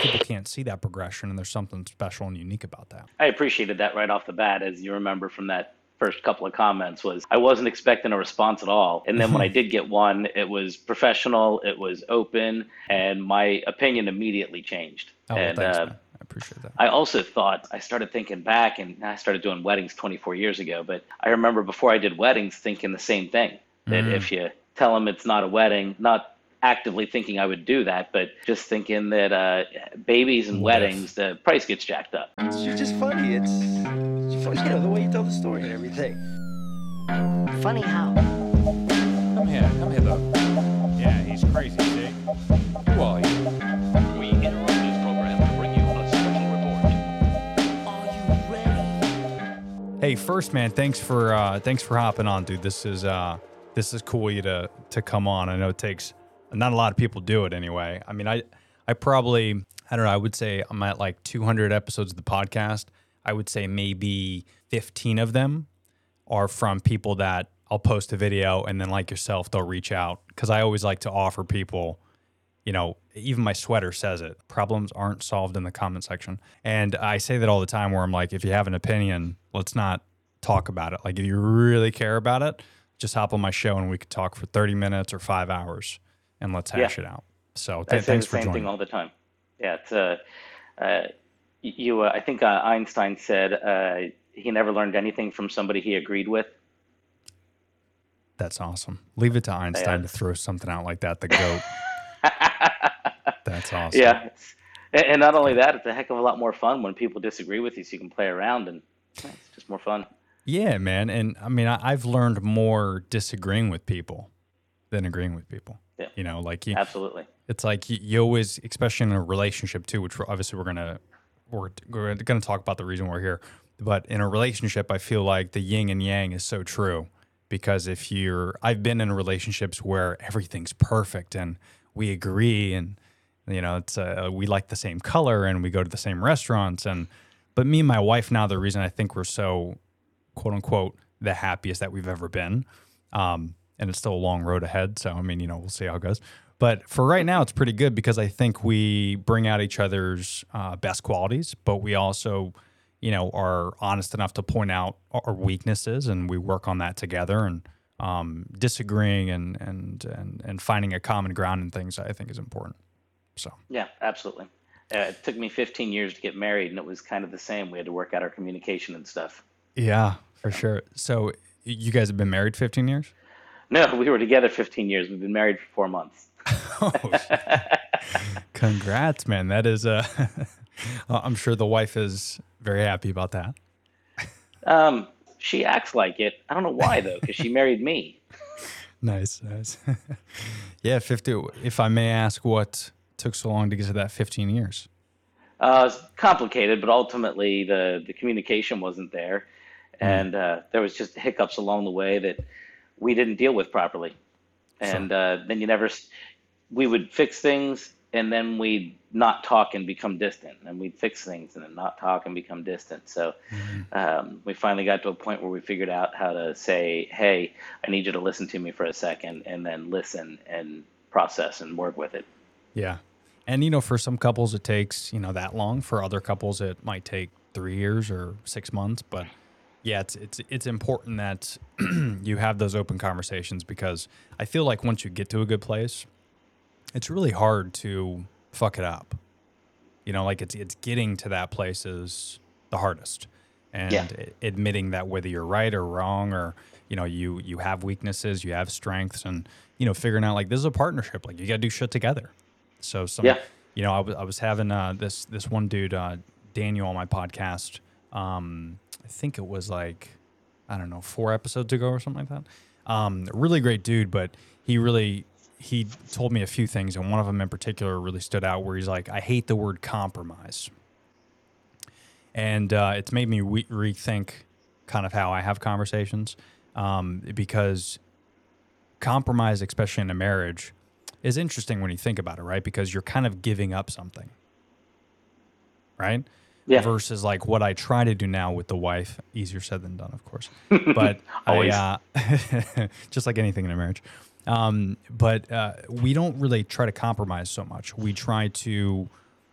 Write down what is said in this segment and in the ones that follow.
people can't see that progression, and there's something special and unique about that. I appreciated that right off the bat, as you remember from that first couple of comments was I wasn't expecting a response at all. And then when I did get one, it was professional, it was open, and my opinion immediately changed. Oh, and thanks, uh. I appreciate that. I also thought I started thinking back, and I started doing weddings 24 years ago. But I remember before I did weddings, thinking the same thing that Mm. if you tell them it's not a wedding, not actively thinking I would do that, but just thinking that uh, babies and weddings, the price gets jacked up. You're just funny. It's, it's funny, you know, the way you tell the story and everything. Funny how? Come here, come here, though. Yeah, he's crazy, see? Who are you? We interrupt this program to bring you a special report. Are you ready? Hey, first man, thanks for uh, thanks for hopping on, dude. This is uh, this is cool you to to come on. I know it takes not a lot of people do it anyway. I mean, I I probably I don't know. I would say I'm at like 200 episodes of the podcast. I would say maybe 15 of them are from people that I'll post a video and then like yourself, they'll reach out because I always like to offer people you know, even my sweater says it. Problems aren't solved in the comment section. And I say that all the time where I'm like, if you have an opinion, let's not talk about it. Like, if you really care about it, just hop on my show and we could talk for 30 minutes or five hours and let's hash it out. So I th- say thanks the for same joining. thing all the time. Yeah, it's uh, uh, you. Uh, I think uh, Einstein said uh, he never learned anything from somebody he agreed with. That's awesome. Leave it to Einstein Yeah. to throw something out like that. The goat. That's awesome. Yeah, and, and not only that, it's a heck of a lot more fun when people disagree with you, so you can play around and it's just more fun. Yeah, man. And I mean, I've learned more disagreeing with people than agreeing with people. Yeah. You know, like you, Absolutely. it's like you, you always, especially in a relationship too, which we're, obviously we're gonna we're, we're gonna talk about the reason we're here. But in a relationship, I feel like the yin and yang is so true because if you're, I've been in relationships where everything's perfect and we agree and you know it's uh, we like the same color and we go to the same restaurants and but me and my wife now the reason I think we're so quote unquote the happiest that we've ever been. Um, and it's still a long road ahead. So, I mean, you know, we'll see how it goes. But for right now, it's pretty good because I think we bring out each other's uh, best qualities, but we also, you know, are honest enough to point out our weaknesses and we work on that together and um, disagreeing and, and, and, and finding a common ground in things I think is important. So, Yeah, absolutely. Uh, it took me 15 years to get married, and it was kind of the same. We had to work out our communication and stuff. yeah, for sure. So, you guys have been married 15 years? No, we were together 15 years. We've been married for four months. Oh, congrats, man. That is, uh, I'm sure the wife is very happy about that. Um, she acts like it. I don't know why though, because she married me. Nice, nice. yeah, 50. If I may ask, what took so long to get to that 15 years? Uh, it's complicated, but ultimately the the communication wasn't there, and uh, there was just hiccups along the way that we didn't deal with properly, and uh, then you never. We would fix things, and then we'd not talk and become distant, and we'd fix things and then not talk and become distant. So um, we finally got to a point where we figured out how to say, "Hey, I need you to listen to me for a second, and then listen and process and work with it." Yeah. And, you know, for some couples, it takes, you know, that long. For other couples, it might take three years or six months. But yeah, it's, it's, it's important that you have those open conversations because I feel like once you get to a good place, it's really hard to fuck it up. You know, like it's, it's getting to that place is the hardest. And Yeah. admitting that whether you're right or wrong or, you know, you, you have weaknesses, you have strengths and, you know, figuring out like this is a partnership. Like you got to do shit together. So some, Yeah. you know, I was I was having uh, this this one dude uh, Daniel on my podcast. Um, I think it was like I don't know four episodes ago or something like that. Um, really great dude, but he really he told me a few things, and one of them in particular really stood out. Where he's like, I hate the word compromise, and uh, it's made me re- rethink kind of how I have conversations um, because compromise, especially in a marriage, is interesting when you think about it, right? Because you're kind of giving up something, right? Yeah. Versus like what I try to do now with the wife, easier said than done, of course. But. I, uh, just like anything in a marriage. Um, but uh, we don't really try to compromise so much. We try to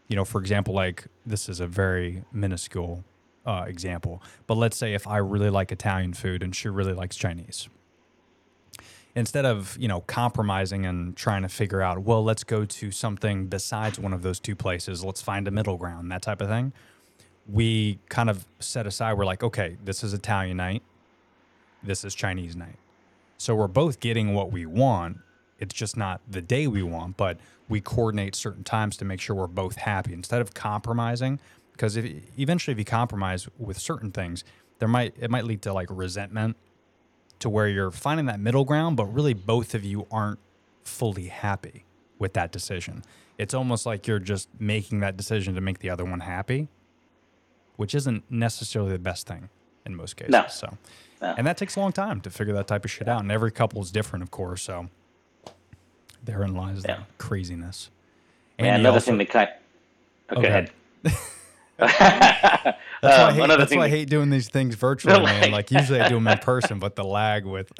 you know, for example, like this is a very minuscule uh, example, but let's say if I really like Italian food and she really likes Chinese, instead of you know compromising and trying to figure out, well, let's go to something besides one of those two places, let's find a middle ground, that type of thing. We kind of set aside. We're like, okay, this is Italian night, this is Chinese night. So we're both getting what we want. It's just not the day we want, but we coordinate certain times to make sure we're both happy instead of compromising. Because if eventually, if you compromise with certain things, there might it might lead to like resentment, to where you're finding that middle ground, but really both of you aren't fully happy with that decision. It's almost like you're just making that decision to make the other one happy, which isn't necessarily the best thing in most cases. No. So, No. and that takes a long time to figure that type of shit out. And every couple is different, of course. So, therein lies Yeah. the craziness. And another also- thing that kind. Oh, Okay, go ahead. That's, why, I Um, hate, another that's thing why I hate doing these things virtually, man. Like usually I do them in person, but the lag with.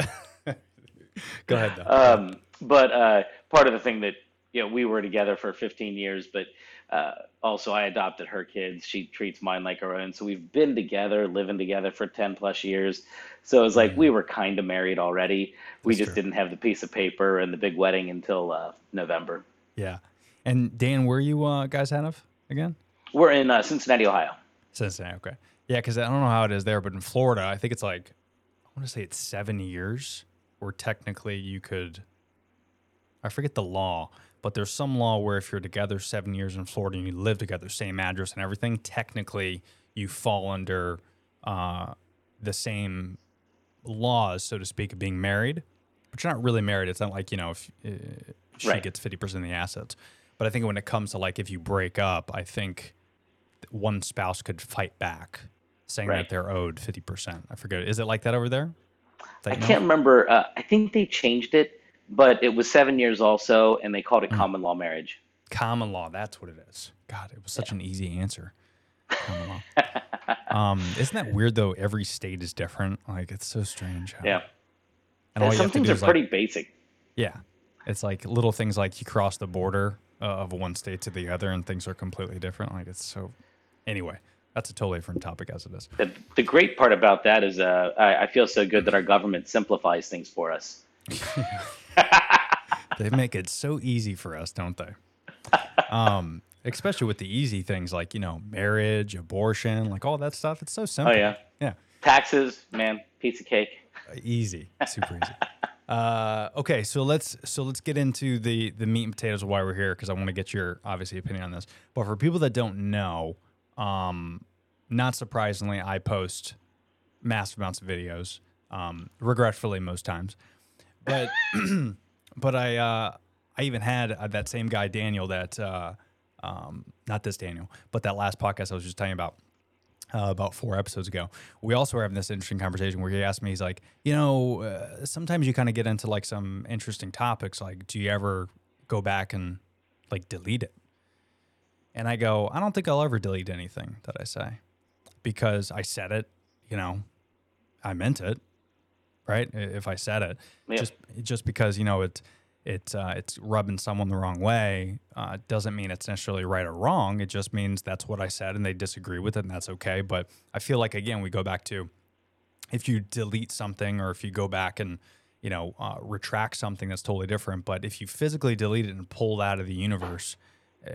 Go ahead. Though. Um, but uh, part of the thing that you know we were together for 15 years, but uh, also I adopted her kids. She treats mine like her own. So we've been together, living together for 10 plus years. So it's like we were kind of married already. We Mm. That's just true. didn't have the piece of paper and the big wedding until uh, November. Yeah. And Dan, where you uh, guys out of again? We're in uh, Cincinnati, Ohio. Cincinnati. Okay. Yeah, because I don't know how it is there, but in Florida, I think it's like I want to say it's seven years, where technically you could. I forget the law, but there's some law where if you're together seven years in Florida and you live together, same address and everything, technically you fall under uh, the same laws, so to speak, of being married. But you're not really married. It's not like you know if uh, she Right. gets fifty percent of the assets. But I think when it comes to like if you break up, I think one spouse could fight back, saying that they're owed fifty percent. I forget. Is it like that over there? That I can't remember. Uh, I think they changed it, but it was seven years also, and they called it common law marriage. Common law. That's what it is. God, it was such an easy answer. Common law. um, isn't that weird though? Every state is different. Like it's so strange. how- Yeah. And Some things are is like, pretty basic. yeah. It's like little things like you cross the border uh, of one state to the other, and things are completely different. Like it's so. Anyway, that's a totally different topic as it is. The, the great part about that is uh, I, I feel so good that our government simplifies things for us. They make it so easy for us, don't they? Um, especially with the easy things like you know marriage, abortion, like all that stuff. It's so simple. Oh, yeah. yeah, Taxes, man, piece of cake. easy, super easy. Uh, okay, so let's so let's get into the the meat and potatoes of why we're here because I want to get your obviously opinion on this. But for people that don't know, um, not surprisingly, I post massive amounts of videos. Um, regretfully, most times, but but I uh, I even had uh, that same guy Daniel that uh, um, not this Daniel, but that last podcast I was just telling you about uh, about four episodes ago. We also were having this interesting conversation where he asked me, he's like, you know, uh, sometimes you kind of get into like some interesting topics. Like, do you ever go back and like delete it? And I go, I don't think I'll ever delete anything that I say because I said it, you know, I meant it, right? If I said it, Yeah. just just because you know it it uh, it's rubbing someone the wrong way uh, doesn't mean it's necessarily right or wrong. It just means that's what I said and they disagree with it, and that's okay. But I feel like again we go back to if you delete something or if you go back and you know uh, retract something that's totally different. But if you physically delete it and pull it out of the universe, uh,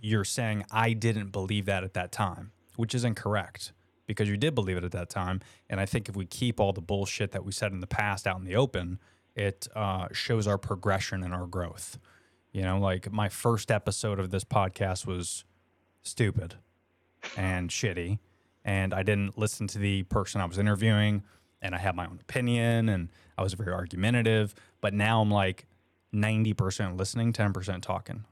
you're saying I didn't believe that at that time, which is incorrect because you did believe it at that time. And I think if we keep all the bullshit that we said in the past out in the open, it uh, shows our progression and our growth. You know, like my first episode of this podcast was stupid and shitty. And I didn't listen to the person I was interviewing, and I had my own opinion, and I was very argumentative. But now I'm like 90% listening, 10% talking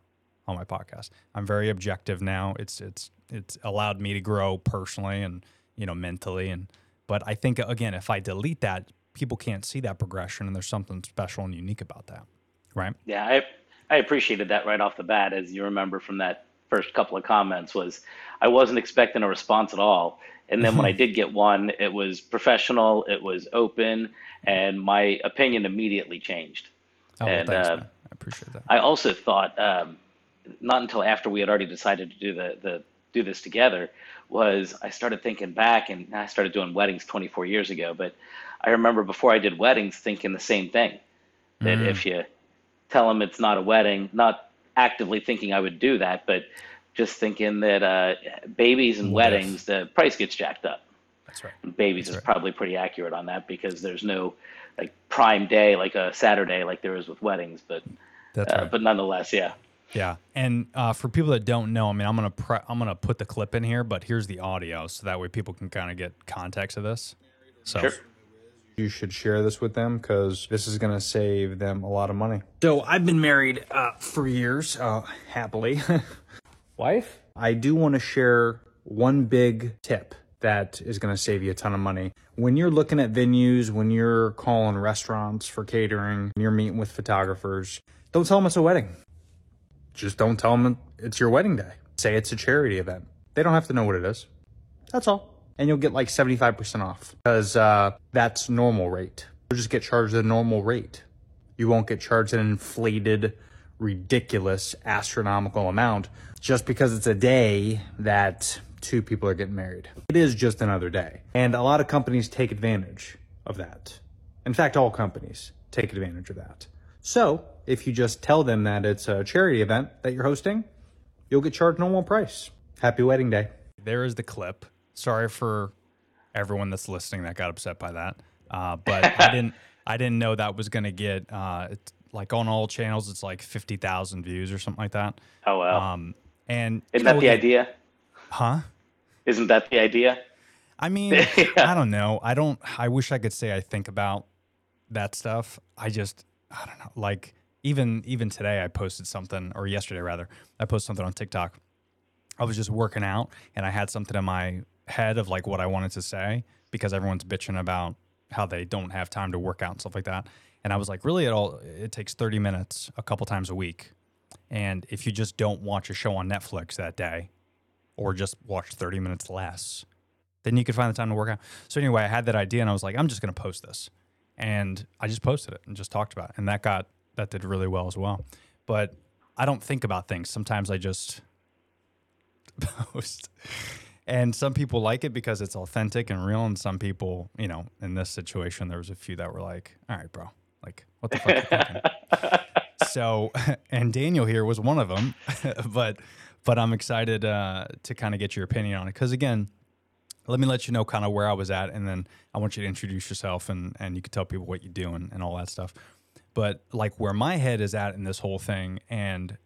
on my podcast. I'm very objective now. It's it's it's allowed me to grow personally and you know mentally and but I think again if I delete that people can't see that progression and there's something special and unique about that. Right? Yeah, I I appreciated that right off the bat, as you remember from that first couple of comments. Was I wasn't expecting a response at all, and then when I did get one, it was professional, it was open, and my opinion immediately changed. Oh, well, And, thanks, uh. I appreciate that. I also thought um, not until after we had already decided to do the the do this together was I started thinking back and I started doing weddings 24 years ago, but I remember before I did weddings thinking the same thing that if you tell them it's not a wedding, not actively thinking I would do that, but just thinking that uh, babies and if? weddings, the price gets jacked up. That's right. Babies is probably pretty accurate on that because there's no like prime day like a Saturday like there is with weddings, but That's uh, right. but nonetheless, yeah. Yeah, and uh, for people that don't know, I mean, I'm gonna pre- I'm gonna put the clip in here, but here's the audio, so that way people can kind of get context of this. So Sure. you should share this with them because this is gonna save them a lot of money. So I've been married uh, for years, uh, happily. Wife, I do want to share one big tip that is going to save you a ton of money. When you're looking at venues, when you're calling restaurants for catering, when you're meeting with photographers, don't tell them it's a wedding. Just don't tell them it's your wedding day. Say it's a charity event. They don't have to know what it is. That's all. And you'll get like 75% off because uh, that's normal rate. You'll just get charged the normal rate. You won't get charged an inflated, ridiculous, astronomical amount just because it's a day that two people are getting married. It is just another day. And a lot of companies take advantage of that. In fact, all companies take advantage of that. So if you just tell them that it's a charity event that you're hosting, you'll get charged normal price. Happy wedding day. There is the clip. Sorry for everyone that's listening that got upset by that. Uh, but I didn't I didn't know that was gonna get uh, it's like on all channels it's like fifty thousand views or something like that. Oh well. Um, and Isn't that the again- idea? Huh? Isn't that the idea? I mean, I don't know. I don't. I wish I could say I think about that stuff. I just, I don't know. Like even even today, I posted something, or yesterday rather, I posted something on TikTok. I was just working out, and I had something in my head of like what I wanted to say because everyone's bitching about how they don't have time to work out and stuff like that. And I was like, really, it all it takes thirty minutes a couple times a week, and if you just don't watch a show on Netflix that day, or just watch thirty minutes less, then you could find the time to work out. So anyway, I had that idea and I was like, I'm just going to post this. And I just posted it and just talked about it. And that got, that did really well as well. But I don't think about things. Sometimes I just post. And some people like it because it's authentic and real. And some people, you know, in this situation, there was a few that were like, all right, bro, like, what the fuck? you thinking?" so, and Daniel here was one of them. but, but I'm excited uh, to kind of get your opinion on it. Because again, let me let you know kind of where I was at, and then I want you to introduce yourself and and you can tell people what you do and, and all that stuff. But like where my head is at in this whole thing, and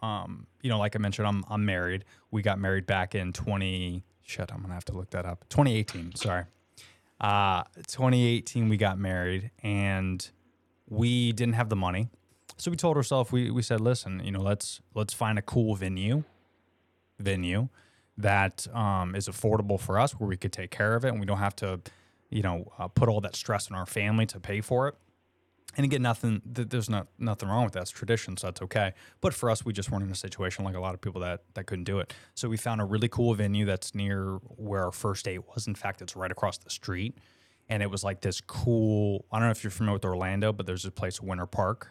um, you know, like I mentioned, I'm I'm married. We got married back in 20. Shit, I'm gonna have to look that up. 2018. Sorry. Uh, 2018 we got married, and we didn't have the money, so we told ourselves we we said, listen, you know, let's let's find a cool venue venue that um, is affordable for us where we could take care of it and we don't have to you know uh, put all that stress on our family to pay for it and again nothing th- there's not nothing wrong with that. It's tradition so that's okay. But for us we just weren't in a situation like a lot of people that that couldn't do it. So we found a really cool venue that's near where our first date was. In fact it's right across the street. And it was like this cool i don't know if you're familiar with orlando but there's a place winter park.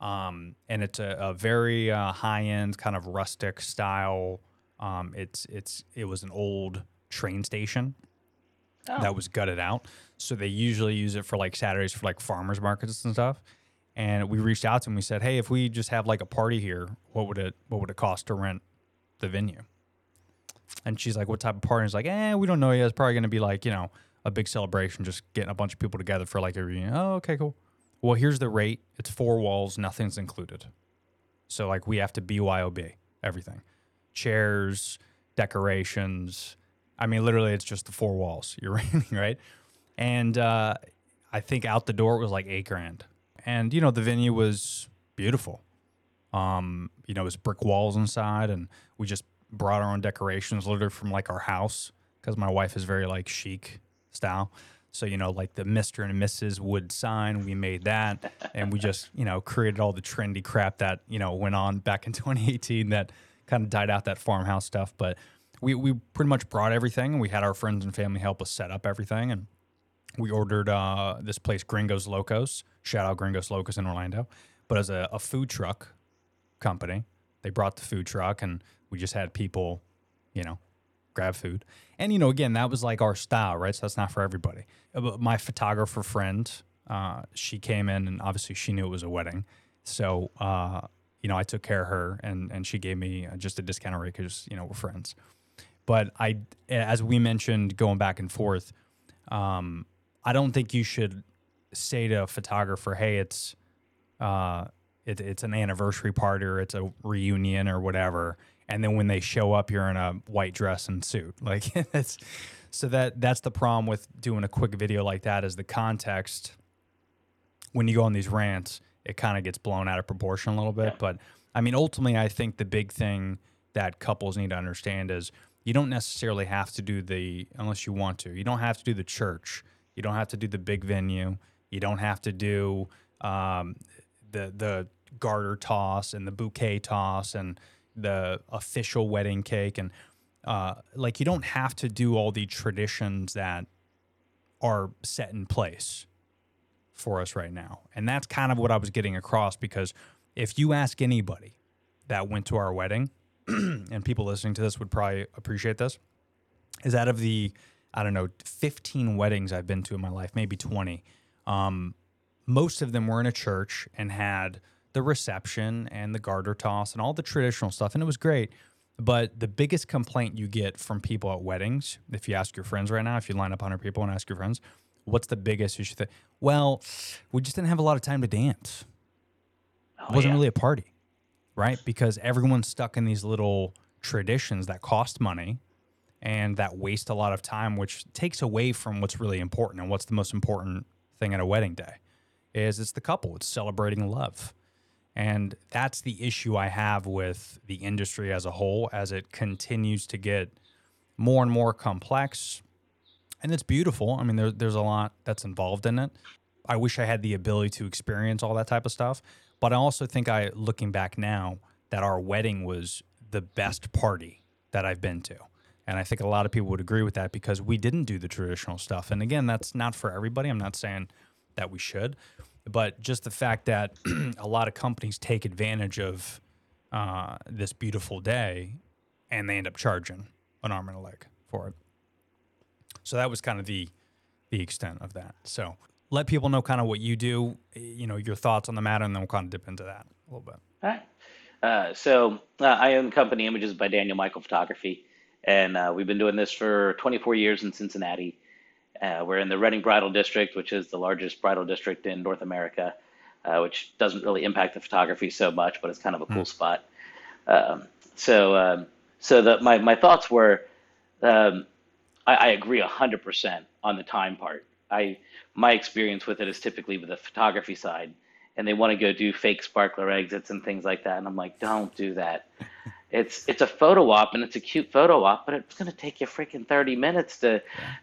Um, and it's a, a very uh, high end kind of rustic style. Um, it's it's it was an old train station that was gutted out, so they usually use it for like Saturdays for like farmers markets and stuff. And we reached out to them. We said, "Hey, if we just have like a party here, what would it what would it cost to rent the venue?" And she's like, "What type of party?" He's like, "Eh, we don't know yet. It's probably going to be like you know a big celebration, just getting a bunch of people together for like a reunion." Oh, okay, cool. Well, here's the rate. It's four walls, nothing's included. So like we have to BYOB everything. Chairs, decorations. I mean, literally it's just the four walls. You're renting, right? And uh, I think out the door it was like eight grand. And you know, the venue was beautiful. Um, you know, it was brick walls inside and we just brought our own decorations literally from like our house because my wife is very like chic style. So, you know, like the Mr. and Mrs. Wood sign, we made that. And we just, you know, created all the trendy crap that, you know, went on back in 2018 that kind of died out that farmhouse stuff. But we, we pretty much brought everything. And we had our friends and family help us set up everything. And we ordered uh, this place, Gringos Locos. Shout out Gringos Locos in Orlando. But as a, a food truck company, They brought the food truck, and we just had people, you know, grab food. And you know, again, that was like our style, right? So that's not for everybody. Uh, But my photographer friend, uh, she came in, and obviously she knew it was a wedding, so uh, you know, I took care of her, and and she gave me uh, just a discount rate because you know we're friends. But I, as we mentioned, going back and forth, um, I don't think you should say to a photographer, "Hey, it's uh, it, it's an anniversary party or it's a reunion or whatever," and then when they show up, you're in a white dress and suit. Like that's so that that's the problem with doing a quick video like that is the context. When you go on these rants, it kind of gets blown out of proportion a little bit. But I mean, ultimately, I think the big thing that couples need to understand is you don't necessarily have to do the unless you want to. You don't have to do the church. You don't have to do the big venue. You don't have to do um, the the garter toss and the bouquet toss and the official wedding cake and uh, like you don't have to do all the traditions that are set in place for us right now. And that's kind of what I was getting across because if you ask anybody that went to our wedding, and people listening to this would probably appreciate this, is out of the, I don't know, 15 weddings I've been to in my life, maybe 20, um, most of them were in a church and had the reception and the garter toss and all the traditional stuff. And it was great. But the biggest complaint you get from people at weddings, if you ask your friends right now, if you line up 100 people and ask your friends, what's the biggest issue? That, well, we just didn't have a lot of time to dance. Oh, it wasn't yeah. really a party, right? Because everyone's stuck in these little traditions that cost money and that waste a lot of time, which takes away from what's really important. And what's the most important thing at a wedding day is it's the couple, it's celebrating love. And that's the issue I have with the industry as a whole as it continues to get more and more complex. And it's beautiful. I mean, there, there's a lot that's involved in it. I wish I had the ability to experience all that type of stuff. But I also think I, looking back now, that our wedding was the best party that I've been to. And I think a lot of people would agree with that because we didn't do the traditional stuff. And again, that's not for everybody. I'm not saying that we should, but just the fact that a lot of companies take advantage of uh, this beautiful day and they end up charging an arm and a leg for it. So that was kind of the the extent of that. So let people know kind of what you do, you know, your thoughts on the matter, and then we'll kind of dip into that a little bit. All right. Uh, so uh, I own company Images by Daniel Michael Photography, and uh, we've been doing this for 24 years in Cincinnati. Uh, we're in the Reading Bridal District, which is the largest bridal district in North America, uh, which doesn't really impact the photography so much, but it's kind of a cool spot. Um, so, um, so the, my my thoughts were, um, I, I agree 100% on the time part. I my experience with it is typically with the photography side, and they want to go do fake sparkler exits and things like that, and I'm like, don't do that. It's it's a photo op and it's a cute photo op, but it's gonna take you freaking 30 minutes to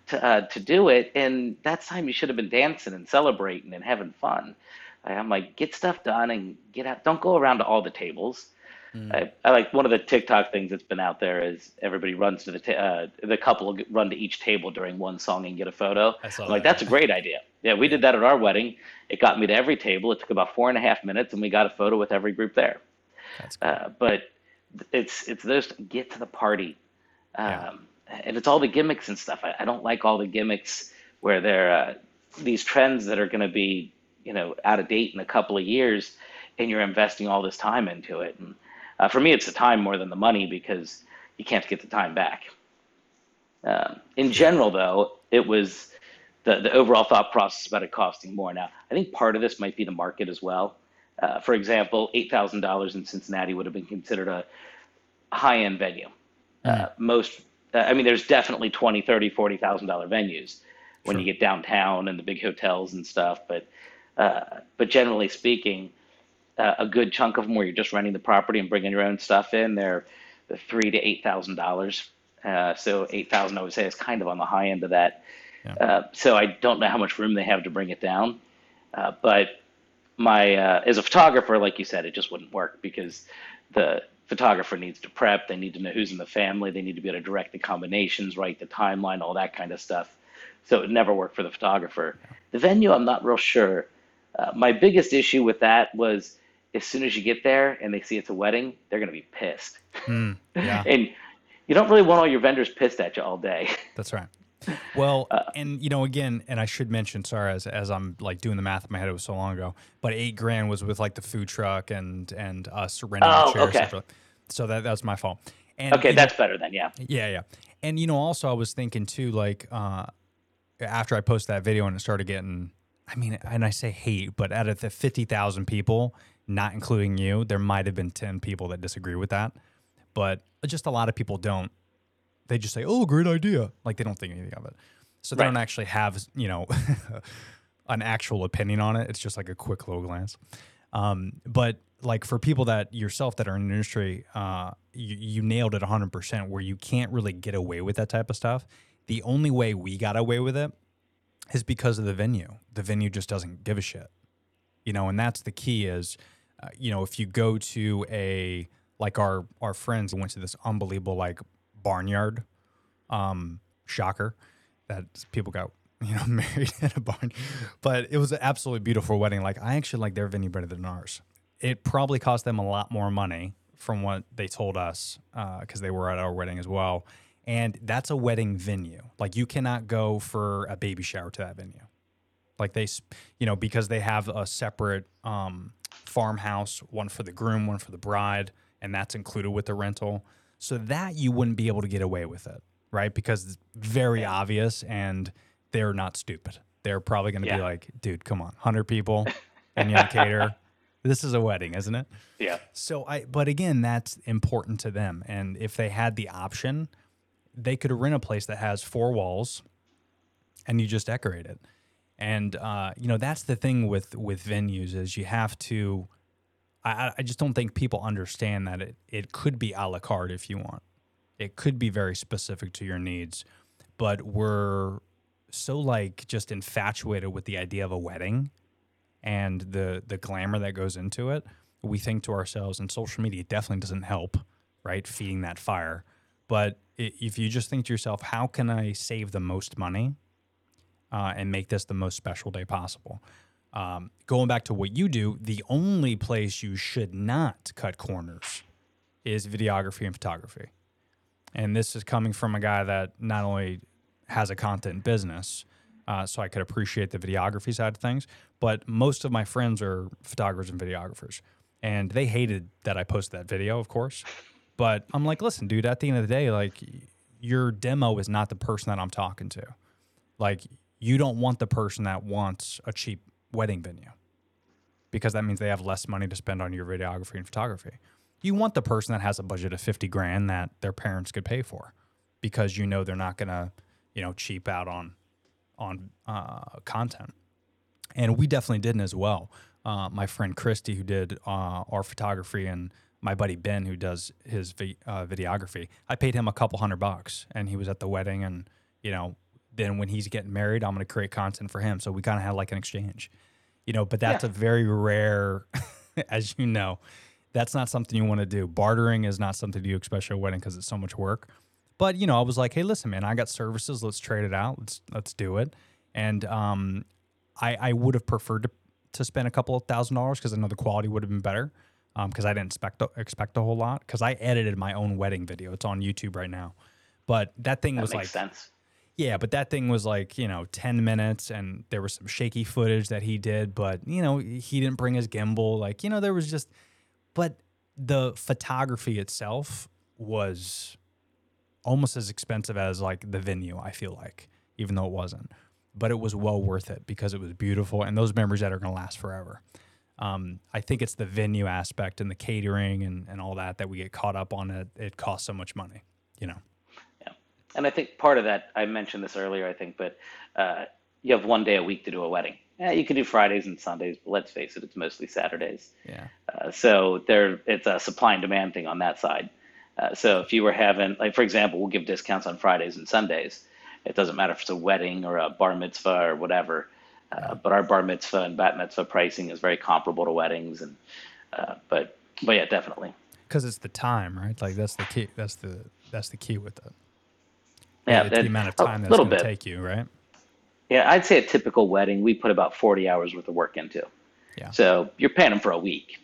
to uh, to do it, and that's time you should have been dancing and celebrating and having fun. I'm like, get stuff done and get out. Don't go around to all the tables. I, I like one of the TikTok things that's been out there is everybody runs to the ta- uh, the couple run to each table during one song and get a photo. I saw I'm like, that's a great idea. Yeah, we did that at our wedding. It got me to every table. It took about four and a half minutes, and we got a photo with every group there. That's cool. Uh, but it's it's those get to the party, um, Yeah. and it's all the gimmicks and stuff. I, I don't like all the gimmicks where they're uh, these trends that are going to be you know out of date in a couple of years, and you're investing all this time into it. And uh, for me, it's the time more than the money because you can't get the time back. Um, in general, though, it was the, the overall thought process about it costing more. Now, I think part of this might be the market as well. Uh, for example, $8,000 in Cincinnati would have been considered a high end venue. Uh, most, uh, I mean, there's definitely 20, 30, $40,000 venues when you get downtown and the big hotels and stuff. But, uh, but generally speaking, uh, a good chunk of them where you're just renting the property and bringing your own stuff in, they're the three to eight thousand dollars. Uh, so eight thousand, I would say, is kind of on the high end of that. Uh, so I don't know how much room they have to bring it down. Uh, but my uh, as a photographer, like you said, it just wouldn't work because the photographer needs to prep. They need to know who's in the family. They need to be able to direct the combinations, write the timeline, all that kind of stuff. So it never worked for the photographer. The venue, I'm not real sure. Uh, my biggest issue with that was as soon as you get there and they see it's a wedding, they're going to be pissed. Hmm, yeah. and you don't really want all your vendors pissed at you all day. That's right. Well, and you know, again, and I should mention, sorry, as as I'm like doing the math in my head, it was so long ago, but eight grand was with like the food truck and and us renting Oh, chairs. okay. separately. So that that's my fault. And okay, you know- that's better then. Yeah. yeah, yeah. And you know, also I was thinking too, like uh after I posted that video and it started getting I mean, and I say hate, but out of the fifty thousand people, not including you, there might have been ten people that disagree with that. But just a lot of people don't. They just say, Oh, great idea. Like they don't think anything of it. So they Right. don't actually have, you know, an actual opinion on it. It's just like a quick low glance. Um, but like for people that yourself that are in the industry, uh, you, you nailed it 100% where you can't really get away with that type of stuff. The only way we got away with it is because of the venue. The venue just doesn't give a shit, you know, and that's the key is, uh, you know, if you go to a, like our, our friends went to this unbelievable like barnyard, um, shocker that people got you know married in a barn. But it was an absolutely beautiful wedding. Like i actually like their venue better than ours. It probably cost them a lot more money from what they told us because they were at our wedding as well. And that's a wedding venue. Like you cannot go for a baby shower to that venue like they you know because they have a separate um, farmhouse one for the groom one for the bride and that's included with the rental. So that you wouldn't be able to get away with it right? Because it's very obvious and they're not stupid. They're probably going to be like dude come on 100 people and you cater. This is a wedding isn't it? Yeah. so I, but again, that's important to them. And if they had the option, they could rent a place that has four walls, and you just decorate it. And uh, you know that's the thing with with venues is you have to. I, I- just don't think people understand that it it could be a la carte if you want. It could be very specific to your needs, but we're so like just infatuated with the idea of a wedding and the the glamour that goes into it, we think to ourselves, and social media definitely doesn't help, right? Feeding that fire. But if you just think to yourself, how can I save the most money uh, and make this the most special day possible? Um, going back to what you do, the only place you should not cut corners is videography and photography. And this is coming from a guy that not only has a content business, uh, so I could appreciate the videography side of things, but most of my friends are photographers and videographers. And they hated that I posted that video, of course. But I'm like, listen, dude, at the end of the day, like, your demo is not the person that I'm talking to. Like, you don't want the person that wants a cheap wedding venue because that means they have less money to spend on your videography and photography. You want the person that has a budget of 50 grand that their parents could pay for because you know they're not going to, you know, cheap out on on uh, content. And we definitely didn't as well. Uh, my friend Christy, who did uh, our photography, and my buddy Ben, who does his vi- uh, videography, I paid him a couple hundred bucks, and he was at the wedding. And you know, then when he's getting married, I'm going to create content for him. So we kind of had like an exchange, you know. But that's a very rare, as you know, that's not something you want to do. Bartering is not something to do, especially a wedding, because it's so much work. But you know, I was like, hey, listen, man, I got services. Let's trade it out. Let's let's do it. And um, I I would have preferred to to spend a couple of thousand dollars because I know the quality would have been better. Because I didn't expect expect a whole lot. Because I edited my own wedding video. It's on YouTube right now. But that thing That was makes like sense. Yeah, but that thing was like, you know, 10 minutes and there was some shaky footage that he did, but, you know, he didn't bring his gimbal. Like, you know, there was just, but the photography itself was almost as expensive as like the venue, I feel like, even though it wasn't. But it was well worth it because it was beautiful and those memories that are going to last forever. Um, I think it's the venue aspect and the catering and, and all that that we get caught up on. It, it costs so much money, you know? And I think part of that, I mentioned this earlier, I think, but uh, you have one day a week to do a wedding. Yeah, you can do Fridays and Sundays, but let's face it, it's mostly Saturdays. Yeah. Uh, so there, it's a supply and demand thing on that side. Uh, so if you were having, like for example, we'll give discounts on Fridays and Sundays. It doesn't matter if it's a wedding or a bar mitzvah or whatever. Uh, but our bar mitzvah and bat mitzvah pricing is very comparable to weddings, and uh, but but yeah, definitely. because it's the time, right? Like that's the key. That's the that's the key with it. Yeah, it's the amount of a time that's little going to bit. take you, right? Yeah, I'd say a typical wedding we put about 40 hours worth of work into. Yeah. So you're paying them for a week.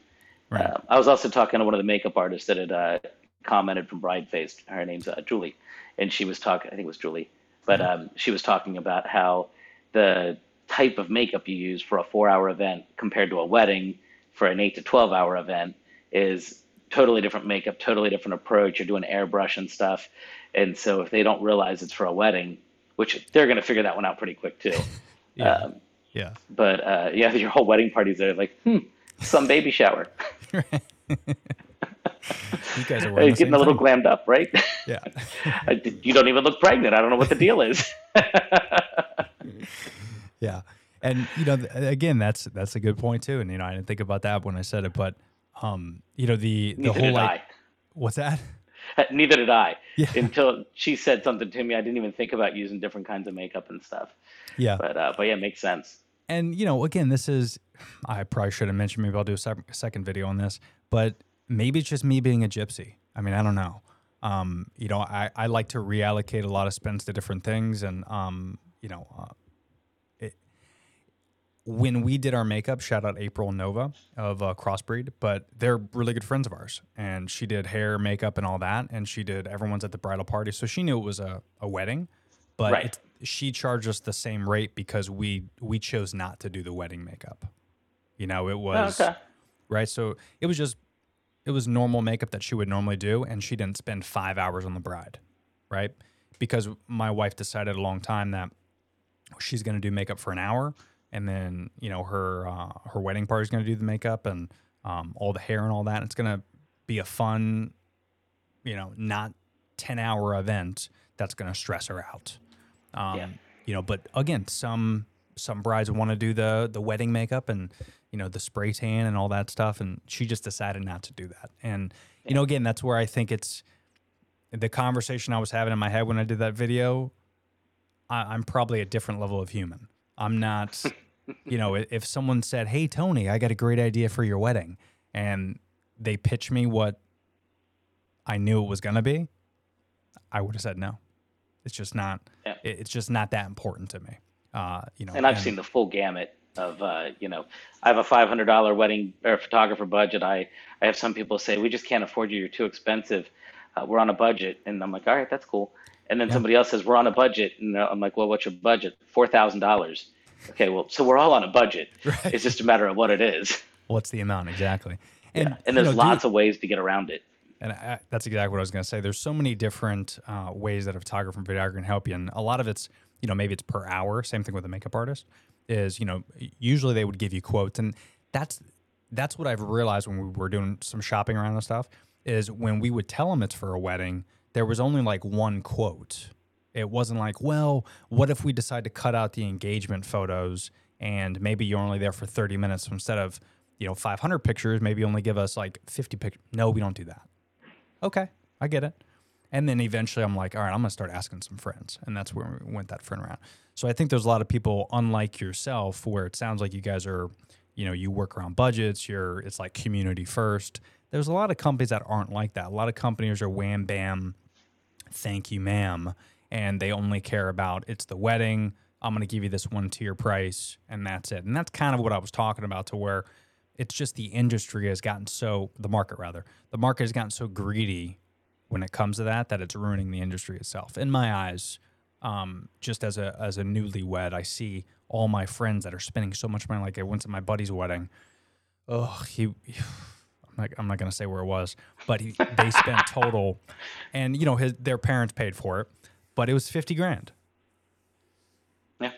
Right. Um, I was also talking to one of the makeup artists that had uh, commented from Bride Face. Her name's uh, Julie, and she was talking. I think it was Julie, but um, she was talking about how the type of makeup you use for a four-hour event compared to a wedding for an eight to twelve-hour event is totally different makeup, totally different approach. You're doing airbrush and stuff, and so if they don't realize it's for a wedding, which they're going to figure that one out pretty quick too. Yeah. Um, Yeah. but uh, yeah, your whole wedding party's there, like, hmm, some baby shower. You guys are Hey, wearing the getting a little thing. glammed up, right? Yeah. You don't even look pregnant. I don't know what the deal is. Yeah. And you know, again, that's that's a good point too. And you know, I didn't think about that when I said it, but um, you know, the the Neither whole like, what's that? Neither did I. Yeah. Until she said something to me, I didn't even think about using different kinds of makeup and stuff. Yeah. But uh, but yeah, it makes sense. and you know, again, this is I probably should have mentioned. Maybe I'll do a sec- second video on this, but maybe it's just me being a gypsy. I mean, I don't know. Um, you know, I, I like to reallocate a lot of spends to different things, and um, you know, uh, when we did our makeup, shout out April Nova of uh, Crossbreed, but they're really good friends of ours, and she did hair, makeup, and all that, and she did everyone's at the bridal party, so she knew it was a, a wedding, but Right. it, she charged us the same rate because we we chose not to do the wedding makeup. You know, it was okay. right. So it was just it was normal makeup that she would normally do, and she didn't spend five hours on the bride, right? Because my wife decided a long time that she's going to do makeup for an hour, and then you know her uh, her wedding party is going to do the makeup and um, all the hair and all that. It's going to be a fun, you know, not ten hour event that's going to stress her out. Um, Yeah. You know, but again, some some brides want to do the the wedding makeup and you know the spray tan and all that stuff, and she just decided not to do that. And you know, again, that's where I think it's the conversation I was having in my head when I did that video. I, I'm probably a different level of human. I'm not, you know, if someone said, "Hey Tony, I got a great idea for your wedding," and they pitch me what I knew it was gonna be, I would have said no. It's just not. Yeah. It's just not that important to me. Uh, you know, And I've seen the full gamut of, uh, you know, I have a five hundred dollar wedding or photographer budget. I I have some people say we just can't afford you. You're too expensive. Uh, we're on a budget, and I'm like, all right, that's cool. And then somebody else says we're on a budget, and I'm like, well, what's your budget? Four thousand dollars. Okay, well, so we're all on a budget. Right. It's just a matter of what it is. what's the amount exactly? And Yeah. And you there's know, do- lots of ways to get around it. And I, that's exactly what I was going to say. There's so many different uh, ways that a photographer and videographer can help you, and a lot of it's, you know, maybe it's per hour. Same thing with a makeup artist. Is you know, usually they would give you quotes, and that's that's what I've realized when we were doing some shopping around and stuff. Is when we would tell them it's for a wedding, there was only like one quote. It wasn't like, well, what if we decide to cut out the engagement photos and maybe you're only there for 30 minutes instead of, you know, 500 pictures, maybe only give us like 50 pictures. No, we don't do that okay, I get it. And then eventually I'm like, all right, I'm going to start asking some friends. And that's where we went that friend round. So I think there's a lot of people, unlike yourself, where it sounds like you guys are, you know, you work around budgets, you're, it's like community first. There's a lot of companies that aren't like that. A lot of companies are wham bam, thank you, ma'am. And they only care about it's the wedding. I'm going to give you this one tier price and that's it. And that's kind of what I was talking about to where it's just the industry has gotten so the market rather the market has gotten so greedy when it comes to that that it's ruining the industry itself in my eyes um, just as a as a newlywed i see all my friends that are spending so much money like i went to my buddy's wedding oh he, I'm not, I'm not going to say where it was but he, they spent total and you know his their parents paid for it but it was 50 grand Yeah.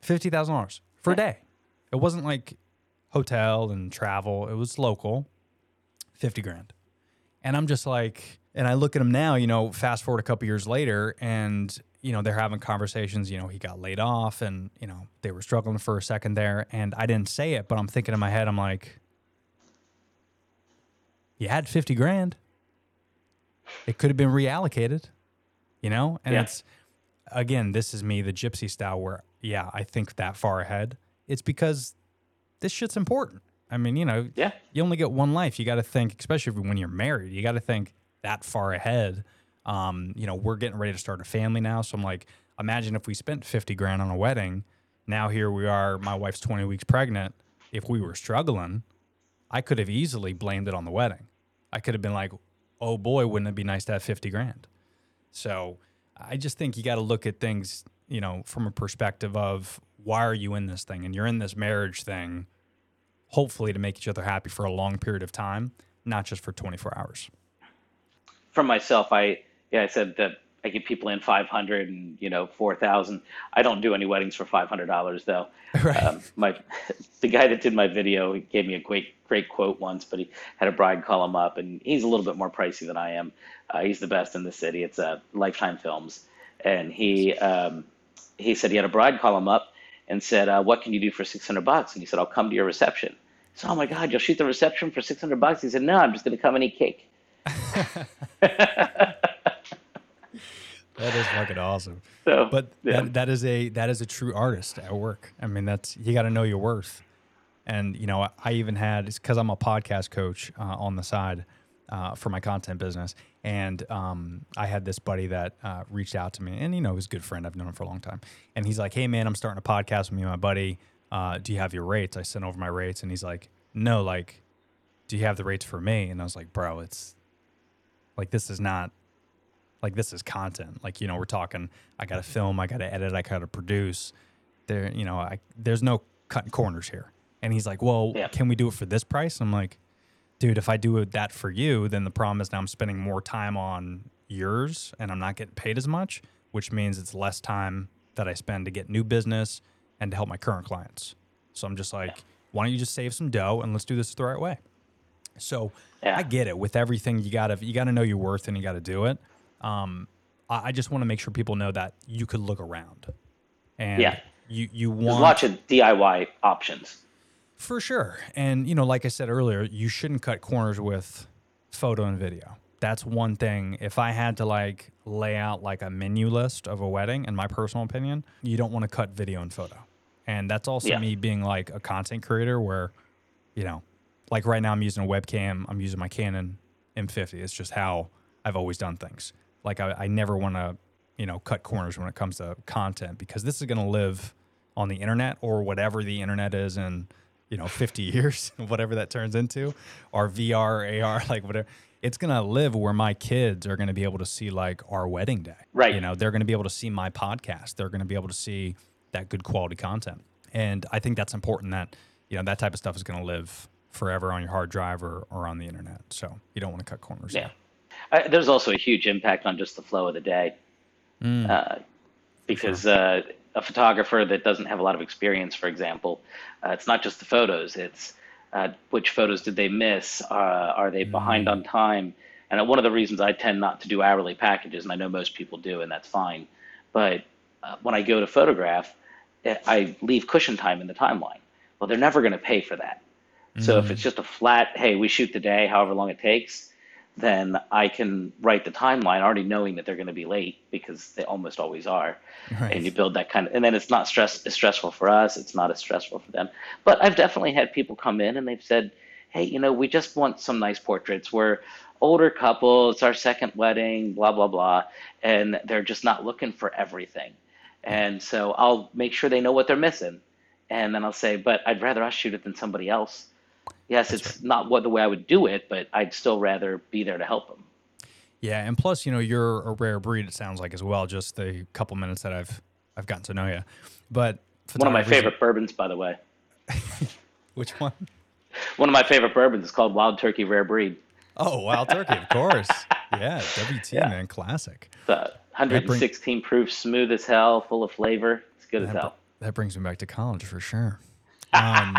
fifty thousand dollars for a day. It wasn't like hotel and travel. It was local, fifty grand. And I'm just like, and I look at him now. You know, fast forward a couple years later, and you know they're having conversations. You know, he got laid off, and you know they were struggling for a second there. And I didn't say it, but I'm thinking in my head, I'm like, you had fifty grand. It could have been reallocated, you know. And Yeah. it's again, this is me, the gypsy style, where yeah, I think that far ahead. It's because this shit's important. I mean, you know, Yeah. you only get one life. You got to think, especially when you're married, you got to think that far ahead. Um, you know, we're getting ready to start a family now. So I'm like, imagine if we spent 50 grand on a wedding. Now here we are, my wife's 20 weeks pregnant. If we were struggling, I could have easily blamed it on the wedding. I could have been like, "Oh boy, wouldn't it be nice to have 50 grand?" So, I just think you got to look at things, you know, from a perspective of why are you in this thing? And you're in this marriage thing hopefully to make each other happy for a long period of time, not just for 24 hours. For myself, I yeah, I said that I get people in 500 and you know 4,000. I don't do any weddings for $500 though. Right. Um, my the guy that did my video he gave me a great great quote once, but he had a bride call him up, and he's a little bit more pricey than I am. Uh, he's the best in the city. It's uh, Lifetime Films, and he um, he said he had a bride call him up and said, uh, "What can you do for 600 bucks?" And he said, "I'll come to your reception." So, oh my God, you'll shoot the reception for 600 bucks? He said, "No, I'm just going to come and eat cake." That is fucking awesome. So, But yeah. that, that is a that is a true artist at work. I mean, that's you got to know your worth. And you know, I, even had it's because I'm a podcast coach uh, on the side uh, for my content business, and um, I had this buddy that uh, reached out to me, and you know, he's a good friend. I've known him for a long time, and he's like, "Hey, man, I'm starting a podcast with me and my buddy. Uh, do you have your rates?" I sent over my rates, and he's like, "No, like, do you have the rates for me?" And I was like, "Bro, it's like this is not like this is content like you know we're talking i gotta film i gotta edit i gotta produce there you know i there's no cutting corners here and he's like well Yeah. can we do it for this price i'm like dude if i do that for you then the problem is now i'm spending more time on yours and i'm not getting paid as much which means it's less time that i spend to get new business and to help my current clients so i'm just like why don't you just save some dough and let's do this the right way so Yeah. I get it. With everything, you gotta you gotta know your worth and you gotta do it. Um, I, I just want to make sure people know that you could look around, and Yeah. you you There's want lots of DIY options. For sure. And you know, like I said earlier, you shouldn't cut corners with photo and video. That's one thing. If I had to like lay out like a menu list of a wedding, in my personal opinion, you don't want to cut video and photo. And that's also Yeah. me being like a content creator where, you know, like right now I'm using a webcam, I'm using my Canon M50. It's just how I've always done things. Like I, I never want to, you know, cut corners when it comes to content because this is going to live on the internet or whatever the internet is in, you know, 50 years, whatever that turns into, or VR, AR, like whatever. It's going to live where my kids are going to be able to see like our wedding day. Right. You know, they're going to be able to see my podcast. They're going to be able to see that good quality content. And I think that's important that, you know, that type of stuff is going to live forever on your hard drive or, or on the internet. So you don't want to cut corners. Yeah. I, there's also a huge impact on just the flow of the day. Uh, because uh, a photographer that doesn't have a lot of experience, for example, uh, it's not just the photos, it's uh, which photos did they miss? Uh, are they behind on time? And one of the reasons I tend not to do hourly packages, and I know most people do, and that's fine, but uh, when I go to photograph, eh, I leave cushion time in the timeline. Well, they're never going to pay for that. So if it's just a flat, hey, we shoot the day, however long it takes, then I can write the timeline already knowing that they're going to be late because they almost always are. Right. And you build that kind of, and then it's not stress, it's stressful for us. It's not as stressful for them. But I've definitely had people come in and they've said, hey, you know, we just want some nice portraits. We're older couple. It's our second wedding, blah, blah, blah. And they're just not looking for everything. And so I'll make sure they know what they're missing. And then I'll say, but I'd rather us shoot it than somebody else. Yes, it's not what the way I would do it, but I'd still rather be there to help them. Yeah, and plus, you know, you're a rare breed. It sounds like as well. Just the couple minutes that I've I've gotten to know you, but One of my favorite bourbons, by the way. Which one? One of my favorite bourbons is called Wild Turkey Rare Breed. Oh, Wild Turkey, of course. Yeah, WT man, classic. It's uh, 116 proof, smooth as hell, full of flavor. It's good as hell. that brings me back to college for sure. Um,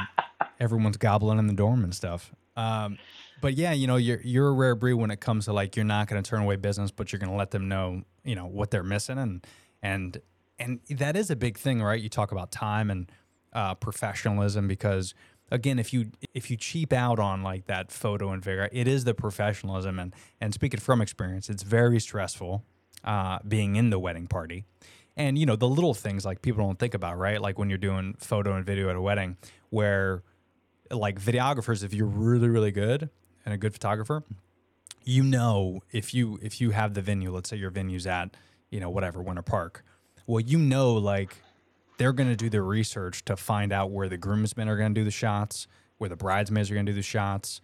everyone's gobbling in the dorm and stuff. Um, but yeah, you know, you're you're a rare breed when it comes to like you're not going to turn away business, but you're going to let them know, you know, what they're missing, and and and that is a big thing, right? You talk about time and uh, professionalism because again, if you if you cheap out on like that photo and video, it is the professionalism, and and speaking from experience, it's very stressful uh, being in the wedding party. And you know the little things like people don't think about, right? Like when you're doing photo and video at a wedding, where like videographers, if you're really really good and a good photographer, you know if you if you have the venue, let's say your venue's at you know whatever Winter Park, well you know like they're going to do their research to find out where the groomsmen are going to do the shots, where the bridesmaids are going to do the shots.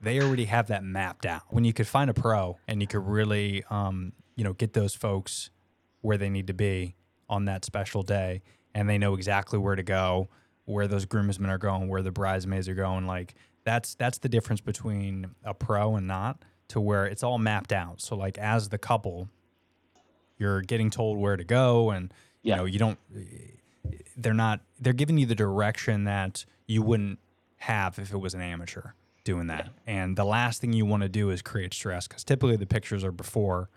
They already have that mapped out. When you could find a pro and you could really, um, you know, get those folks where they need to be on that special day, and they know exactly where to go, where those groomsmen are going, where the bridesmaids are going. Like that's that's the difference between a pro and not. To where it's all mapped out. So like as the couple, you're getting told where to go, and you Yeah. know you don't. They're not. They're giving you the direction that you wouldn't have if it was an amateur doing that. And the last thing you want to do is create stress because typically the pictures are before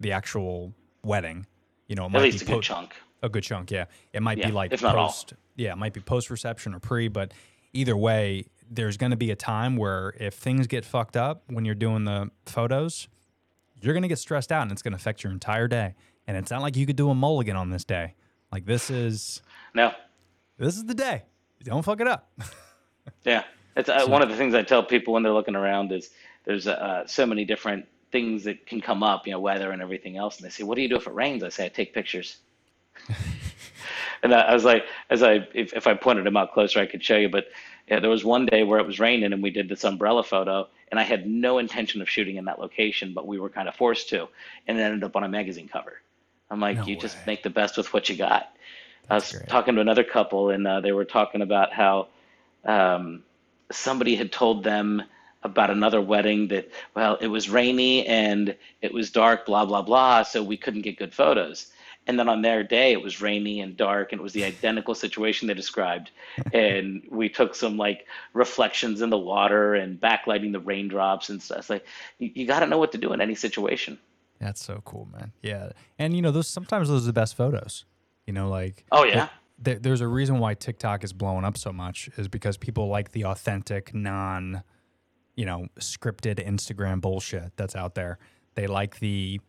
the actual wedding. You know, it At might least be a good chunk. a good chunk, yeah. It might Yeah, be like if not all. post, yeah, it might be post reception or pre, but either way, there's going to be a time where if things get fucked up when you're doing the photos, you're going to get stressed out and it's going to affect your entire day. And it's not like you could do a mulligan on this day. Like this is No. this is the day. Don't fuck it up. Yeah, it's uh, one of the things I tell people when they're looking around is there's uh, so many different things that can come up, you know, weather and everything else. And they say, "What do you do if it rains?" I say, "I take pictures." and I, I was like, as I if, if I pointed them out closer, I could show you. But yeah, there was one day where it was raining and we did this umbrella photo, and I had no intention of shooting in that location, but we were kind of forced to, and it ended up on a magazine cover. I'm like, No you just make the best with what you got. I was great. talking to another couple, and uh, they were talking about how um, somebody had told them about another wedding that well it was rainy and it was dark blah blah blah so we couldn't get good photos and then on their day it was rainy and dark and it was the identical situation they described and we took some like reflections in the water and backlighting the raindrops and stuff it's like you, you got to know what to do in any situation That's so cool, man. Yeah. And you know, those sometimes those are the best photos. You know, like Oh, yeah? there, there's a reason why TikTok is blowing up so much is because people like the authentic, non, you know, scripted Instagram bullshit that's out there. They like the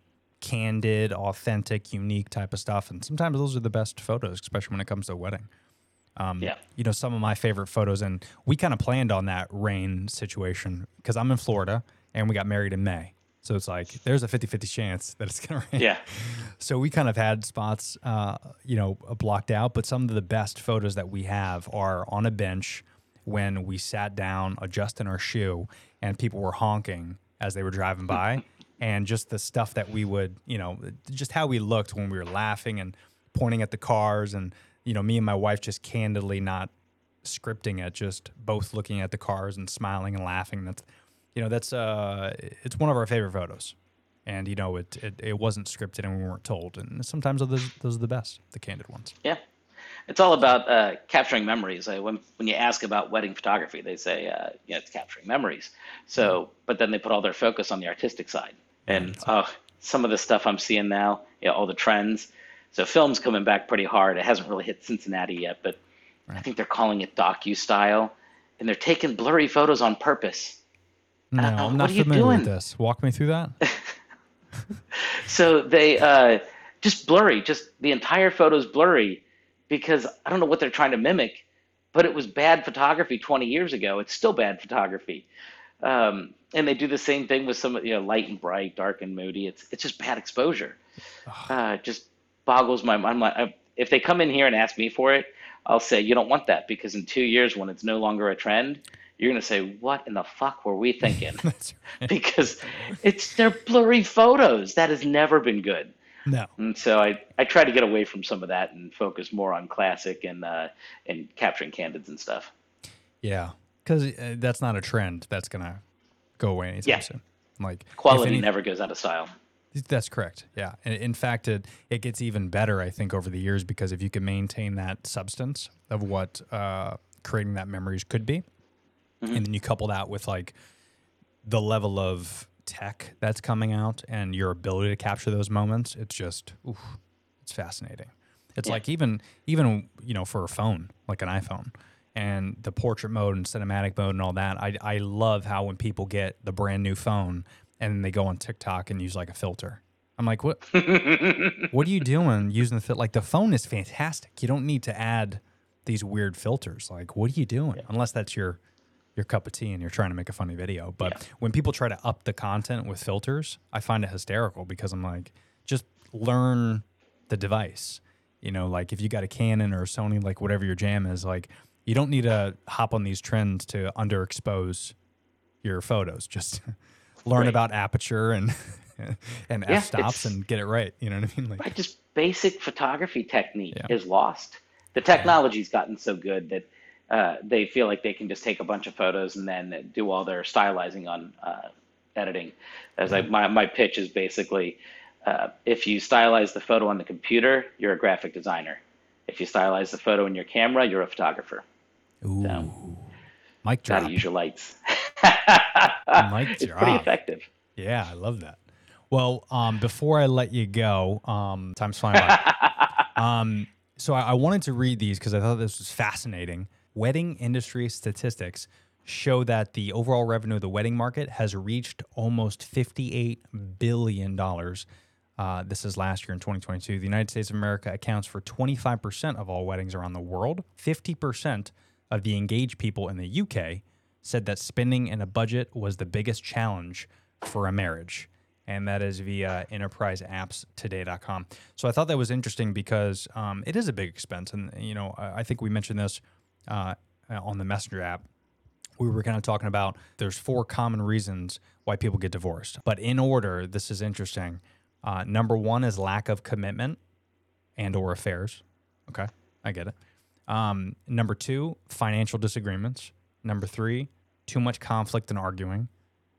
candid, authentic, unique type of stuff, and sometimes those are the best photos, especially when it comes to a wedding. Um, Yeah. You know, some of my favorite photos, and we kind of planned on that rain situation because I'm in Florida and we got married in May. So it's like there's a 50 50 chance that it's going to rain. yeah So we kind of had spots, uh, you know, blocked out, but some of the best photos that we have are on a bench when we sat down, adjusting our shoe, and people were honking as they were driving by, and just the stuff that we would, you know, just how we looked when we were laughing and pointing at the cars, and you know, me and my wife just candidly not scripting it, just both looking at the cars and smiling and laughing. That's, you know, that's uh, it's one of our favorite photos. And you know it, it it wasn't scripted and we weren't told. And sometimes those those are the best the candid ones. Yeah, it's all about uh, capturing memories. Uh, when when you ask about wedding photography, they say, uh, yeah, it's capturing memories. So, but then they put all their focus on the artistic side. And uh, some of the stuff I'm seeing now, you know, all the trends. So, film's coming back pretty hard. It hasn't really hit Cincinnati yet, but I think they're calling it docu style, and they're taking blurry photos on purpose. no i'm what not are you familiar with doing? this walk me through that So they uh, just blurry, just the entire photo's blurry because I don't know what they're trying to mimic, but it was bad photography 20 years ago. It's still bad photography. Um, and they do the same thing with some, you know, light and bright, dark and moody. It's it's just bad exposure. Uh, just boggles my mind. Like, I- If they come in here and ask me for it, I'll say you don't want that because in two years, when it's no longer a trend, you're gonna say, "What in the fuck were we thinking?" because it's they're blurry photos. That has never been good. No And so I, I try to get away from some of that and focus more on classic and uh, and capturing candids and stuff. yeah because uh, that's not a trend that's gonna go away anytime Yeah. soon like Quality any- never goes out of style. That's correct. Yeah. And in fact, it, it gets even better, I think, over the years because if you can maintain that substance of what uh, creating that memories could be, and then you couple that with like the level of tech that's coming out and your ability to capture those moments, it's just, oof, it's fascinating. It's like even, even, you know, for a phone, like an iPhone and the portrait mode and cinematic mode and all that. I, I love how when people get the brand new phone and they go on TikTok and use like a filter. I'm like, what? what are you doing using the filter? Like the phone is fantastic. You don't need to add these weird filters. Like, what are you doing? Unless that's your your cup of tea and you're trying to make a funny video. But when people try to up the content with filters, I find it hysterical because I'm like, just learn the device. You know, like if you got a Canon or a Sony, like whatever your jam is, like you don't need to hop on these trends to underexpose your photos. Just learn Right. about aperture and and Yeah, f stops and get it right. You know what I mean? Like, Right, just basic photography technique Yeah. is lost. The technology's gotten so good that uh, they feel like they can just take a bunch of photos and then do all their stylizing on uh, editing. As like my my pitch is basically, uh, if you stylize the photo on the computer, you're a graphic designer. If you stylize the photo in your camera, you're a photographer. ooh, So, mic drop. gotta use your lights. Mic it's pretty effective. Yeah, I love that. Well, um, before I let you go, um, time's flying by. um, so I, I wanted to read these because I thought this was fascinating. Wedding industry statistics show that the overall revenue of the wedding market has reached almost $58 billion. Uh, this is last year in 2022. The United States of America accounts for 25% of all weddings around the world. 50% of the engaged people in the UK said that spending in a budget was the biggest challenge for a marriage. And that is via enterpriseappstoday.com. So I thought that was interesting because um, it is a big expense. And, you know, I I think we mentioned this uh, on the Messenger app we were kind of talking about there's four common reasons why people get divorced. But in order, this is interesting. Uh, number one is lack of commitment and or affairs. Okay, I get it. Um, number two, financial disagreements. Number three, too much conflict and arguing.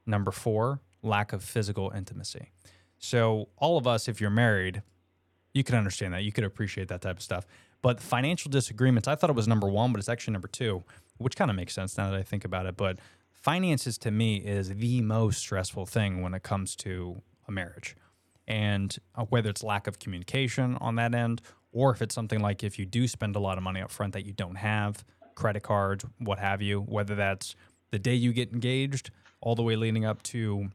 Number four, lack of physical intimacy. So all of us, if you're married, you can understand that. You could appreciate that type of stuff. But financial disagreements, I thought it was number one, but it's actually number two, which kind of makes sense now that I think about it. But finances to me is the most stressful thing when it comes to a marriage. And uh, whether it's lack of communication on that end, or if it's something like if you do spend a lot of money up front that you don't have, credit cards, what have you, whether that's the day you get engaged all the way leading up to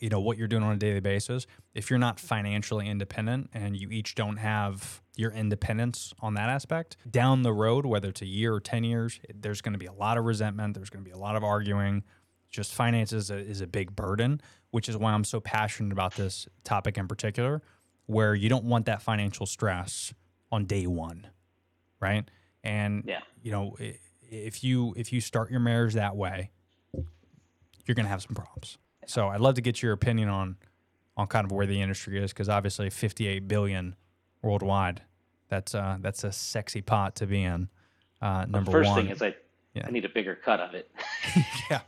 you know what you're doing on a daily basis if you're not financially independent and you each don't have your independence on that aspect. Down the road whether it's a year or 10 years there's going to be a lot of resentment there's going to be a lot of arguing. Just finances is a, is a big burden which is why i'm so passionate about this topic in particular where you don't want that financial stress on day one right? And Yeah. you know if you if you start your marriage that way you're going to have some problems. So I'd love to get your opinion on on kind of where the industry is because obviously 58 billion worldwide. That's uh that's a sexy pot to be in. Uh, number one. The first one. thing is I, Yeah. I need a bigger cut of it. yeah,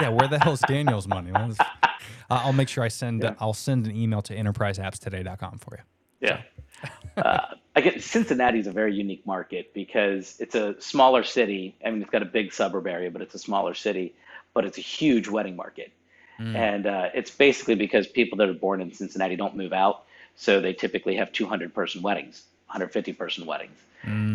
yeah. Where the hell's Daniel's money? Let's- uh, I'll make sure I send Yeah. I'll send an email to enterpriseappstoday.com for you. Yeah. uh, I get Cincinnati is a very unique market because it's a smaller city. I mean, it's got a big suburb area, but it's a smaller city. But it's a huge wedding market, and uh, it's basically because people that are born in Cincinnati don't move out, so they typically have 200 person weddings, 150 person weddings,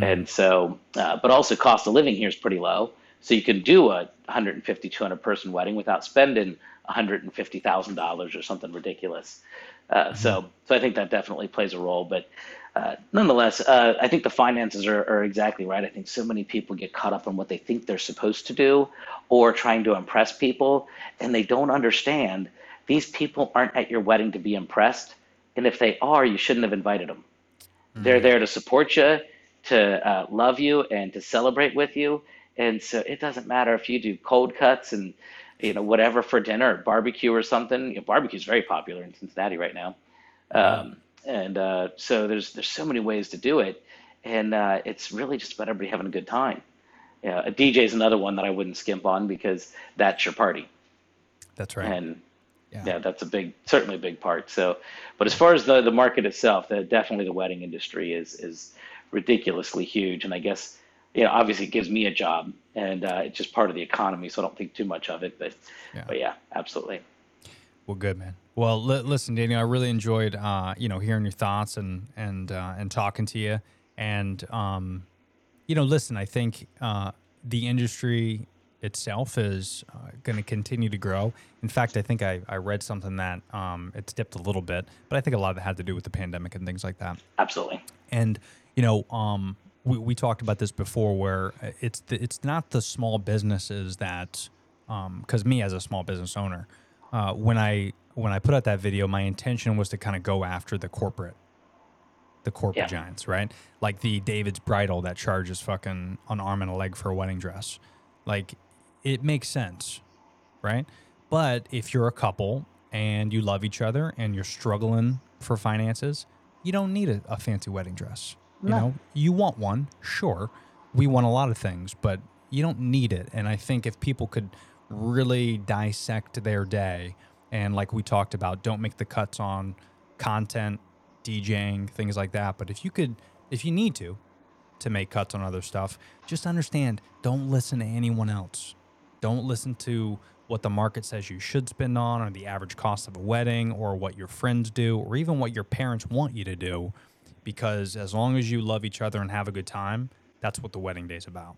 and so, uh, but also cost of living here is pretty low, so you can do a 150 200 person wedding without spending 150 thousand dollars or something ridiculous. Uh, So, so I think that definitely plays a role. But uh, nonetheless, uh, I think the finances are, are exactly right. I think so many people get caught up on what they think they're supposed to do, or trying to impress people, and they don't understand these people aren't at your wedding to be impressed. And if they are, you shouldn't have invited them. They're there to support you, to uh, love you, and to celebrate with you. And so it doesn't matter if you do cold cuts and you know whatever for dinner, or barbecue or something. You know, barbecue is very popular in Cincinnati right now, um, and uh, so there's there's so many ways to do it, and uh, it's really just about everybody having a good time. Yeah, a DJ is another one that I wouldn't skimp on because that's your party, That's right. and Yeah. yeah, that's a big, certainly a big part. So, but as far as the the market itself, the, definitely the wedding industry is is ridiculously huge, and I guess you know obviously it gives me a job, and uh, it's just part of the economy, so I don't think too much of it. But Yeah. but yeah, absolutely. Well, good man. Well, li- listen, Daniel, I really enjoyed, uh, you know, hearing your thoughts and and uh, and talking to you. And um, you know, listen, I think uh, the industry itself is uh, going to continue to grow. In fact, I think I, I read something that um, it's dipped a little bit, but I think a lot of it had to do with the pandemic and things like that. Absolutely. And you know, um, we, we talked about this before, where it's the, it's not the small businesses that, because me as a small business owner, uh, when I when I put out that video, my intention was to kind of go after the corporate the corporate Yeah. giants, right? Like the David's bridal that charges fucking an arm and a leg for a wedding dress. Like it makes sense, right? But if you're a couple and you love each other and you're struggling for finances, you don't need a, a fancy wedding dress. You know, you want one, sure. We want a lot of things, but you don't need it. And I think if people could really dissect their day and like we talked about, don't make the cuts on content, DJing, things like that. But if you could, if you need to, to make cuts on other stuff, just understand don't listen to anyone else. Don't listen to what the market says you should spend on, or the average cost of a wedding, or what your friends do, or even what your parents want you to do. Because as long as you love each other and have a good time, that's what the wedding day's about.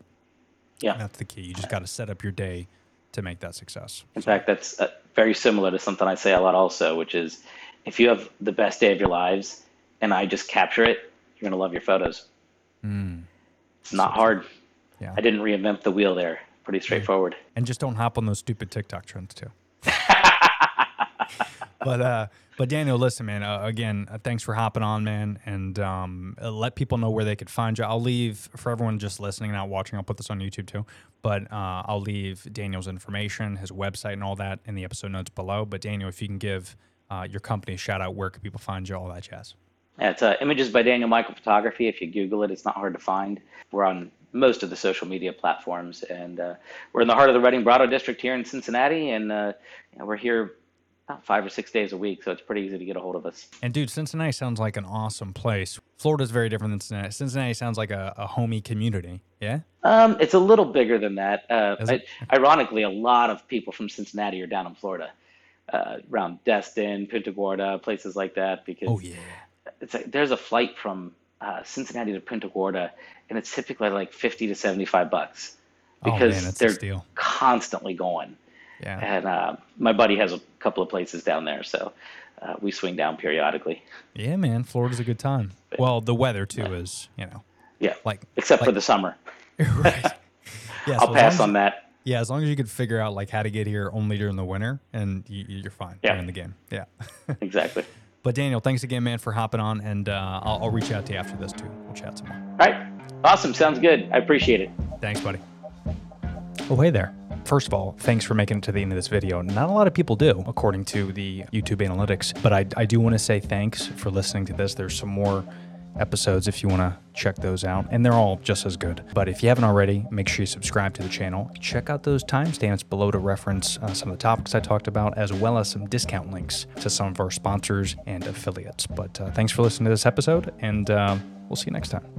Yeah. That's the key. You just got to set up your day to make that success. In fact, that's uh, very similar to something I say a lot also, which is if you have the best day of your lives and I just capture it, you're going to love your photos. It's not hard. Yeah. I didn't reinvent the wheel there. Pretty straightforward. and just don't hop on those stupid TikTok trends too. but uh, but Daniel, listen, man. Uh, again, uh, thanks for hopping on, man, and um, uh, let people know where they could find you. I'll leave for everyone just listening, and not watching. I'll put this on YouTube too, but uh, I'll leave Daniel's information, his website, and all that in the episode notes below. But Daniel, if you can give uh, your company a shout out, where can people find you? All that jazz. Yeah, it's uh, Images by Daniel Michael Photography. If you Google it, it's not hard to find. We're on most of the social media platforms, and uh, we're in the heart of the Reading Bridal district here in Cincinnati, and uh, you know, we're here about five or six days a week, so it's pretty easy to get a hold of us. And dude, Cincinnati sounds like an awesome place. Florida's very different than Cincinnati. Cincinnati sounds like a, a homey community. Yeah. Um, it's a little bigger than that. Uh? I- ironically, a lot of people from Cincinnati are down in Florida, uh, around Destin, Punta Gorda, places like that, because Oh yeah. It's like, there's a flight from uh, Cincinnati to Punta Gorda, and it's typically like 50 to 75 bucks Oh, because man, a they're constantly going. Yeah. And uh, my buddy has a couple of places down there, so uh, we swing down periodically. Yeah, man. Florida's a good time. Well, the weather too is, you know, Yeah, like except for the summer. right. Yeah, I'll so pass on that. Yeah, as long as you could figure out like how to get here only during the winter, and you, you're fine. Yeah. You're in the game. Yeah. Exactly. But Daniel, thanks again, man, for hopping on, and uh, I'll, I'll reach out to you after this too. We'll chat some more. All right. Awesome. Sounds good. I appreciate it. Thanks, buddy. Oh, hey there. First of all, thanks for making it to the end of this video. Not a lot of people do, according to the YouTube analytics, but I, I do want to say thanks for listening to this. There's some more episodes if you want to check those out, and they're all just as good. But if you haven't already, make sure you subscribe to the channel. Check out those timestamps below to reference uh, some of the topics I talked about, as well as some discount links to some of our sponsors and affiliates. But uh, thanks for listening to this episode, and uh, we'll see you next time.